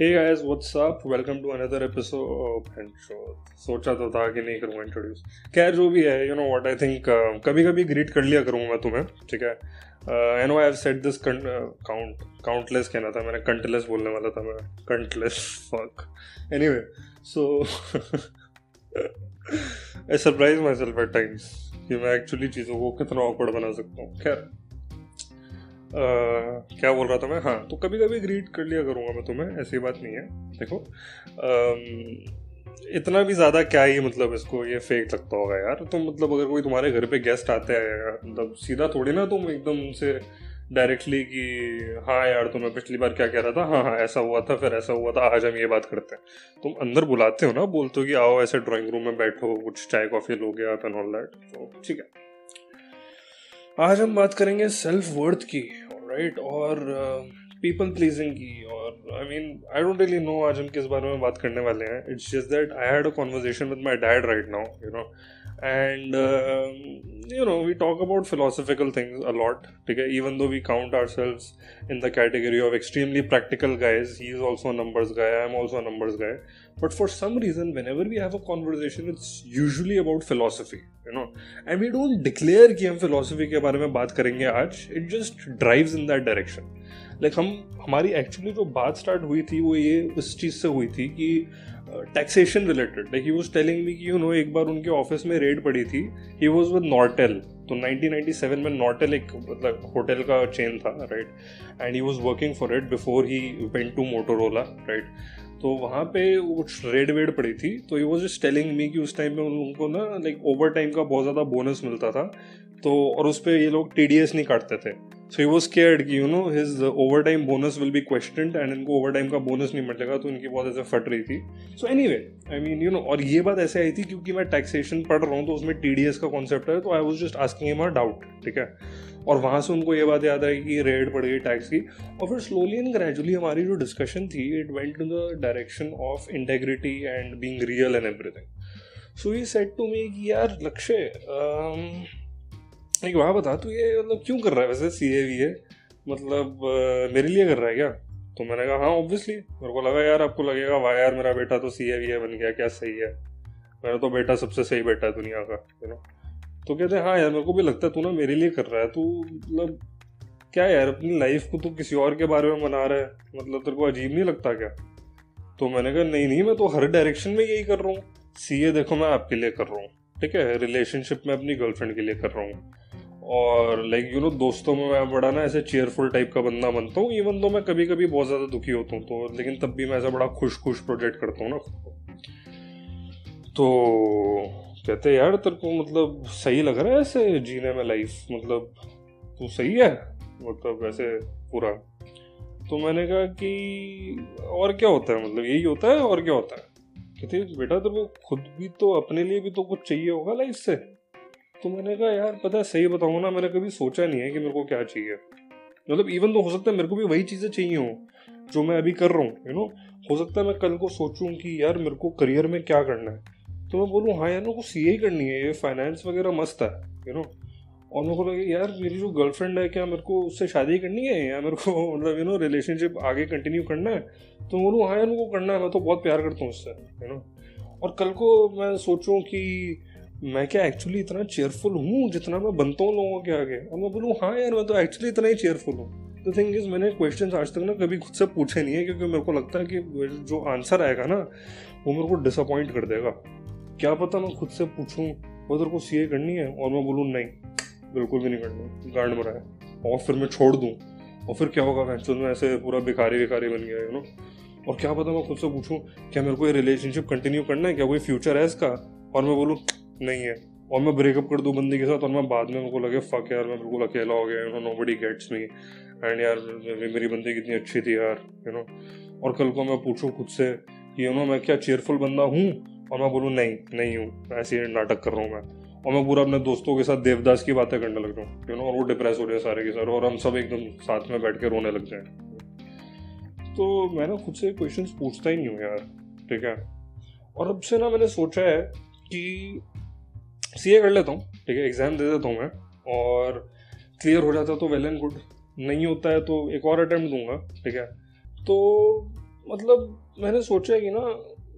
Hey guys what's up welcome to another episode सोचा तो था कि नहीं करूँगा इंट्रोड्यूस खैर, जो भी है you know what I think कभी कभी ग्रीट कर लिया करूँगा मैं तुम्हें, ठीक है? No I have said this count countless कहना था मैंने कंटलेस बोलने वाला था मैं countless fuck anyway so I surprise myself at times कि मैं एक्चुअली चीज़ों को कितना ऑकवर्ड बना सकता हूँ. खैर क्या बोल रहा था मैं? हाँ तो कभी कभी ग्रीट कर लिया करूँगा मैं तुम्हें ऐसी बात नहीं है। देखो uh, इतना भी ज़्यादा क्या ही मतलब इसको ये फेक लगता होगा यार। तो मतलब अगर कोई तुम्हारे घर पे गेस्ट आते हैं मतलब सीधा थोड़ी ना तुम एकदम से डायरेक्टली कि हाँ यार तुम्हें पिछली बार क्या कह रहा था? हाँ हाँ ऐसा हुआ था फिर ऐसा हुआ था आज हम ये बात करते हैं। तुम अंदर बुलाते हो ना बोलते हो कि आओ ऐसे ड्राइंग रूम में बैठो कुछ चाय कॉफ़ी लोगे आप एंड ऑल दैट तो ठीक है। आज हम बात करेंगे सेल्फ वर्थ की। राइट? और पीपल प्लीजिंग की, और I mean I don't really know आज हम किस बारे में बात करने वाले हैं. It's just that I had a conversation with my dad right now you know and uh, you know we talk about philosophical things a lot okay? even though we count ourselves in the category of extremely practical guys he is also a numbers guy i am also a numbers guy. But for some reason whenever we have a conversation it's usually about philosophy you know? And we don't declare ki hum philosophy ke mein baat karenge aaj it just drives in that direction. Like, हम, हमारी actually जो बात start हुई थी, वो ये उस चीज़ से हुई थी कि taxation related like he was telling me कि यू नो एक बार उनके ऑफ़िस में रेड पड़ी थी. ही वॉज़ विद नॉर्टेल तो 1997 में नॉर्टेल एक मतलब होटल का चेन था right and he was working for it before he went to Motorola right तो वहाँ पे कुछ रेड वेड पड़ी थी. तो he was just telling me कि उस टाइम पे उन लोगों को ना लाइक ओवर टाइम का बहुत ज़्यादा बोनस मिलता था. तो और उस पर ये लोग टी नहीं काटते थे. सो ही वॉज़ केयर्ड कि you know his overtime bonus will be question and इनको ओवर टाइम का बोनस नहीं मिलेगा तो इनकी बहुत ऐसे फट रही थी। So anyway I mean you know और ये बात ऐसे आई थी क्योंकि मैं टैक्सेशन पढ़ रहा हूँ तो उसमें टी डी एस का कॉन्सेप्ट है तो I was just asking him doubt ठीक है? और वहाँ से उनको ये बात याद आई कि रेड पड़ गई टैक्स की। और फिर स्लोली एंड ग्रेजुअली हमारी जो डिस्कशन थी it went to the direction of integrity and being real and everything so he said to me कि, यार, लक्ष्य एक वहाँ बता तू ये मतलब क्यों कर रहा है? वैसे सी ए वी है। मतलब आ, मेरे लिए कर रहा है क्या? तो मैंने कहा हाँ ऑब्वियसली मेरे को लगा यार आपको लगेगा वाह यार मेरा बेटा तो सी ए वी है बन गया क्या सही है? मेरा तो बेटा सबसे सही बेटा है दुनिया का यू नो तो कहते हैं हाँ यार मेरे को भी लगता है तू ना मेरे लिए कर रहा है। तू मतलब क्या यार अपनी लाइफ को तू किसी और के बारे में बना रहा है? मतलब तेरे को अजीब नहीं लगता क्या? तो मैंने कहा नहीं नहीं मैं तो हर डायरेक्शन में यही कर रहा हूँ। सी ए देखो मैं आपके लिए कर रहा हूँ ठीक है? रिलेशनशिप में अपनी गर्लफ्रेंड के लिए कर रहा हूँ। और लाइक यू नो दोस्तों में मैं बड़ा ना ऐसे चेयरफुल टाइप का बंदा बनता हूँ इवन तो मैं कभी कभी बहुत ज़्यादा दुखी होता हूँ तो लेकिन तब भी मैं ऐसा बड़ा खुश खुश प्रोजेक्ट करता हूँ ना तो कहते यार, तेरे को मतलब सही लग रहा है ऐसे जीने में लाइफ मतलब तू सही है? मतलब ऐसे पूरा। तो मैंने कहा कि, और क्या होता है? मतलब यही होता है और क्या होता है? कहते बेटा, तेरे को खुद भी तो अपने लिए भी तो कुछ चाहिए होगा लाइफ से? तो मैंने कहा, यार, पता है, सही बताऊँ ना, मैंने कभी सोचा नहीं है कि मेरे को क्या चाहिए। मतलब इवन तो हो सकता है मेरे को भी वही चीज़ें चाहिए हों, जो मैं अभी कर रहा हूँ यू नो हो सकता है मैं कल को सोचूं कि, यार, मेरे को करियर में क्या करना है? तो मैं बोलूँ हाँ यार, मेरे को सी ही करनी है, ये फाइनेंस वगैरह मस्त है यू नो और मेरे को लगे, यार, मेरी जो गर्लफ्रेंड है, क्या मेरे को उससे शादी करनी है? या मेरे को मतलब यू नो रिलेशनशिप आगे कंटिन्यू करना है? तो मैं बोलूँ हाँ यार, मेरे को करना है, मैं तो बहुत प्यार करता हूँ उससे यू नो और कल को मैं सोचूँ कि मैं क्या एक्चुअली इतना चेयरफुल हूँ जितना मैं बनता हूँ लोगों के आगे? और मैं बोलूँ हाँ यार, मैं तो एक्चुअली इतना ही चेयरफुल हूँ. तो थिंग इज़ मैंने क्वेश्चन आज तक ना कभी खुद से पूछे नहीं है, क्योंकि मेरे को लगता है कि जो आंसर आएगा ना, वो मेरे को डिसअपॉइंट कर देगा। क्या पता मैं खुद से पूछूँ वो तेरे को सी करनी है? और मैं बोलूँ, नहीं, बिल्कुल भी नहीं करनी। गांड मरा है। और फिर मैं छोड़ दूँ। और फिर क्या होगा? मैं में ऐसे पूरा भिखारी भिखारी बन गया यू नो और क्या पता मैं खुद से पूछूँ, क्या मेरे को ये रिलेशनशिप कंटिन्यू करना है? क्या कोई फ्यूचर है इसका? और मैं बोलूँ नहीं है। और मैं ब्रेकअप कर दूँ बंदी के साथ और मैं बाद में मेरे लगे फक यार, मैं बिल्कुल अकेला हो गया you know nobody gets me and यार, मेरी बंदी कितनी अच्छी थी यार यू नो और कल को मैं पूछूँ खुद से कि यू नो मैं क्या चेयरफुल बंदा हूँ? और मैं बोलूँ, नहीं नहीं हूँ, ऐसे नाटक कर रहा हूँ मैं. और मैं पूरा अपने दोस्तों के साथ देवदास की बातें करने लग रहा हूँ यू नो और वो डिप्रेस हो रहे हैं सारे के सारे, और हम सब एकदम साथ में बैठ के रोने लग जाए। तो मैं ना खुद से क्वेश्चन पूछता ही नहीं हूँ यार, ठीक है? और अब से ना मैंने सोचा है कि सीए कर लेता हूँ, ठीक है? एग्ज़ाम दे देता हूँ मैं, और क्लियर हो जाता तो वेल एंड गुड नहीं होता है तो एक और अटैम्प्ट दूँगा, ठीक है? तो मतलब मैंने सोचा कि ना,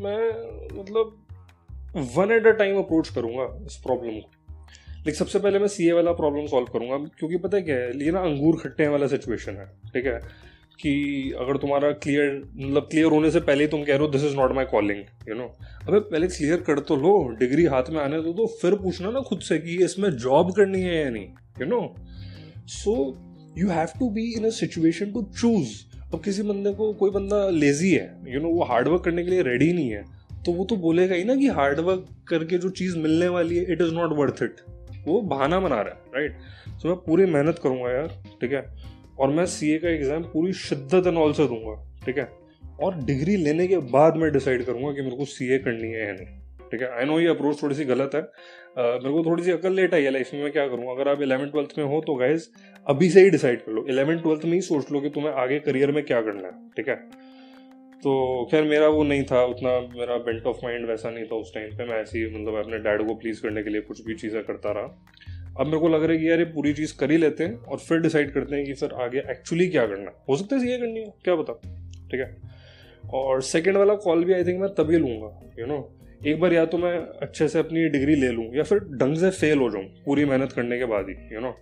मैं मतलब one at a time approach करूँगा इस प्रॉब्लम को। लेकिन सबसे पहले मैं सीए वाला प्रॉब्लम सॉल्व करूँगा, क्योंकि पता है क्या है? ये ना अंगूर खट्टे वाला सिचुएशन है, ठीक है? कि अगर तुम्हारा क्लियर मतलब क्लियर होने से पहले ही तुम कह रहे हो this is not my calling you know अबे पहले क्लियर कर तो लो डिग्री हाथ में आने दो तो फिर पूछना ना खुद से कि इसमें जॉब करनी है या नहीं you know so you have to be in a situation to choose अब किसी बंदे को कोई बंदा लेजी है यू you नो know, वो हार्डवर्क करने के लिए रेडी नहीं है तो वो तो बोलेगा ही ना कि हार्डवर्क करके जो चीज़ मिलने वाली है it is not worth it वो बहाना बना रहा है राइट तो मैं पूरी मेहनत करूँगा यार ठीक है? और मैं सीए का एग्ज़ाम पूरी शिद्दत ऑल से दूँगा ठीक है? और डिग्री लेने के बाद मैं डिसाइड करूँगा कि मेरे को सीए करनी है या नहीं ठीक है? आई नो ये अप्रोच थोड़ी सी गलत है। uh, मेरे को थोड़ी सी अकल लेट आई है लाइफ में मैं क्या करूँ? अगर आप इलेवन ट्वेल्थ में हो तो गाइज़ अभी से ही डिसाइड कर लो। इलेवन ट्वेल्थ में ही सोच लो कि तुम्हें आगे करियर में क्या करना है ठीक है? तो खैर मेरा वो नहीं था उतना मेरा बेंट ऑफ़ माइंड वैसा नहीं था उस टाइम पे। मैं ऐसे ही मतलब अपने डैड को प्लीज़ करने के लिए कुछ भी चीज़ें करता रहा। अब मेरे को लग रहा है कि यार ये पूरी चीज़ कर ही लेते हैं और फिर डिसाइड करते हैं कि सर आगे एक्चुअली क्या करना हो। सकता है ये करनी है, क्या बता ठीक है? और सेकेंड वाला कॉल भी आई थिंक मैं तभी लूँगा यू नो एक बार या तो मैं अच्छे से अपनी डिग्री ले लूँ या फिर ढंग से फेल हो जाऊँ पूरी मेहनत करने के बाद ही यू नो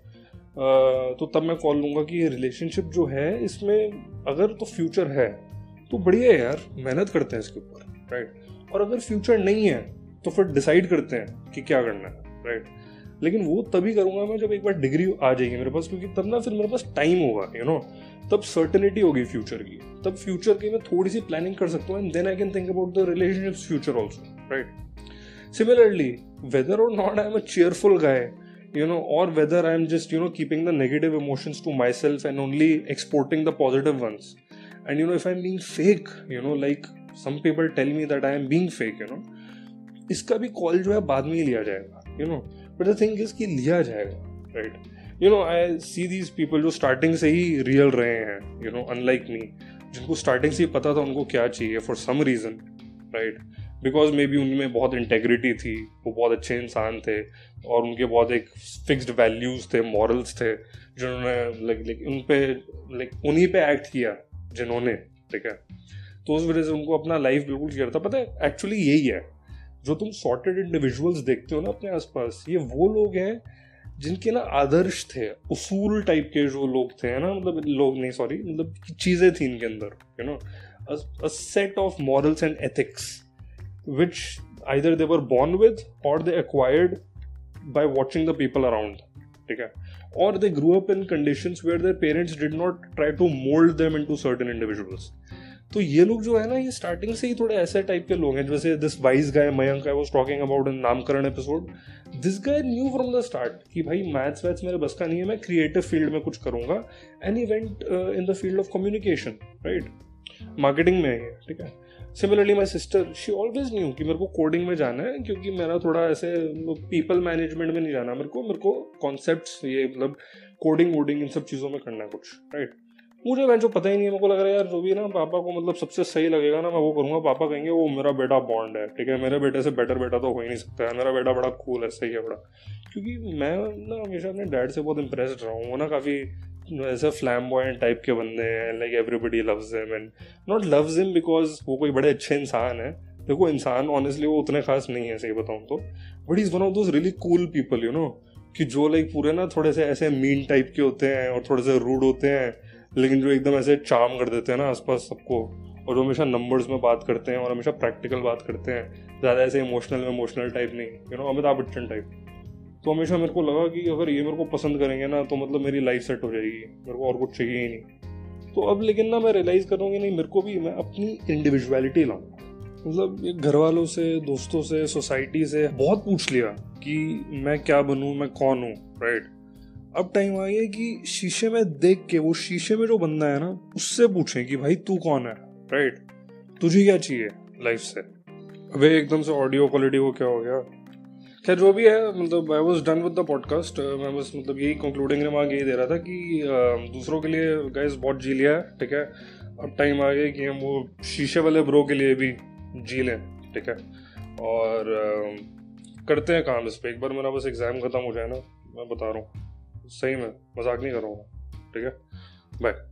तो तब मैं कॉल लूँगा कि रिलेशनशिप जो है, इसमें अगर तो फ्यूचर है तो बढ़िया है यार, मेहनत करते हैं इसके ऊपर राइट और अगर फ्यूचर नहीं है तो फिर डिसाइड करते हैं कि क्या करना है राइट लेकिन वो तभी करूँगा मैं जब एक बार डिग्री आ जाएगी मेरे पास, क्योंकि तब ना फिर मेरे पास टाइम होगा यू नो तब सर्टेनिटी होगी फ्यूचर की। तब फ्यूचर की मैं थोड़ी सी प्लानिंग कर सकता हूँ and then I can think about the relationship future also right similarly whether और not I am a cheerful guy you know और whether I am just you know keeping the negative emotions to myself and only exporting the positive ones and you know if I am being fake you know like some people tell me that I am being fake you know इसका भी call जो है बाद में ही लिया जाएगा you know? But the thing is कि लिया जाएगा right you know I see these people जो स्टार्टिंग से ही रियल रहे हैं यू नो अनलाइक मी जिनको स्टार्टिंग से ही पता था उनको क्या चाहिए for some reason right because maybe उनमें बहुत इंटेग्रिटी थी, वो बहुत अच्छे इंसान थे, और उनके बहुत एक फिक्स्ड वैल्यूज़ थे मॉरल्स थे, जिन्होंने लाइक लाइक उन पर लाइक उन्हीं पे एक्ट किया, जिन्होंने, ठीक है? तो उस वजह से उनको अपना लाइफ बिल्कुल क्लियर था। पता है एक्चुअली यही है जो तुम सॉर्टेड इंडिविजुअल्स देखते हो ना अपने आसपास, ये वो लोग हैं जिनके ना आदर्श थे, उसूल टाइप के जो लोग थे ना? मतलब लोग नहीं सॉरी मतलब चीज़ें थी इनके अंदर you know set of morals and ethics which either they were born with और they acquired by watching the people around ठीक है? Or they grew up in conditions where their parents did not try to mold them into certain individuals. तो ये लोग जो है ना, ये स्टार्टिंग से ही थोड़े ऐसे टाइप के लोग हैं, जैसे this wise guy Mayank I was talking about in Naamkaran episode this guy knew from the start कि भाई मैथ्स वैथ्स मेरे बस का नहीं है, मैं क्रिएटिव फ़ील्ड में कुछ करूँगा and even in the field of communication right marketing में है ठीक है? Similarly my sister she always knew कि मेरे को कोडिंग में जाना है, क्योंकि मेरा थोड़ा ऐसे पीपल मैनेजमेंट में नहीं जाना, मेरे को मेरे को कॉन्सेप्ट ये मतलब कोडिंग वोडिंग इन सब चीज़ों में करना है कुछ राइट मुझे मैं जो पता ही नहीं है, मेरे को लग रहा है यार जो भी ना, पापा को मतलब सबसे सही लगेगा ना, मैं वो करूँगा। पापा कहेंगे, वो मेरा बेटा बॉन्ड है, ठीक है? मेरे बेटे से बेटर बेटा तो हो ही नहीं सकता है। मेरा बेटा बड़ा कूल है, सही है बड़ा। क्योंकि मैं ना हमेशा अपने डैड से बहुत इंप्रेस्ड रहा हूँ। वो ना काफ़ी ऐसे फ्लैम बॉय टाइप के बंदे हैं like everybody loves him and not loves him because वो कोई बड़े अच्छे इंसान है। देखो, इंसान ऑनेस्टली वो उतने खास नहीं है, सही बताऊँ तो। But is one of those really cool people you know कि जो लाइक पूरे ना थोड़े से ऐसे मीन टाइप के होते हैं और थोड़े से रूड होते हैं। लेकिन जो एकदम ऐसे चार्म कर देते हैं ना आसपास सबको, और जो हमेशा नंबर्स में बात करते हैं और हमेशा प्रैक्टिकल बात करते हैं। ज़्यादा ऐसे इमोशनल इमोशनल टाइप नहीं you know Amitabh Bachchan type तो हमेशा मेरे को लगा कि अगर ये मेरे को पसंद करेंगे ना तो मतलब मेरी लाइफ सेट हो जाएगी, मेरे को और कुछ चाहिए ही नहीं। तो अब लेकिन ना मैं रियलाइज़ करूँगी नहीं, मेरे को भी मैं अपनी इंडिविजुअलिटी लाऊँ। मतलब घर वालों से, दोस्तों से सोसाइटी से बहुत पूछ लिया कि मैं क्या बनूँ, मैं कौन हूँ राइट अब टाइम आ गया कि शीशे में देख के, वो शीशे में जो बंदा है ना, उससे पूछें कि भाई तू कौन है? राइट तुझे क्या चाहिए लाइफ से? अबे, एकदम से ऑडियो क्वालिटी को क्या हो गया? खैर, जो भी है मतलब I was done with the podcast मैं बस मतलब यही कंक्लूडिंग रिमार्क यही दे रहा था कि दूसरों के लिए गैस बहुत जी लिया है, ठीक है? अब टाइम आ गया कि हम वो शीशे वाले ब्रो के लिए भी जी लें, ठीक है? और करते हैं काम इस पर एक बार मेरा बस एग्ज़ाम ख़त्म हो जाए ना, मैं बता रहा हूँ। सही में मज़ाक नहीं करूँगा ठीक है? बाय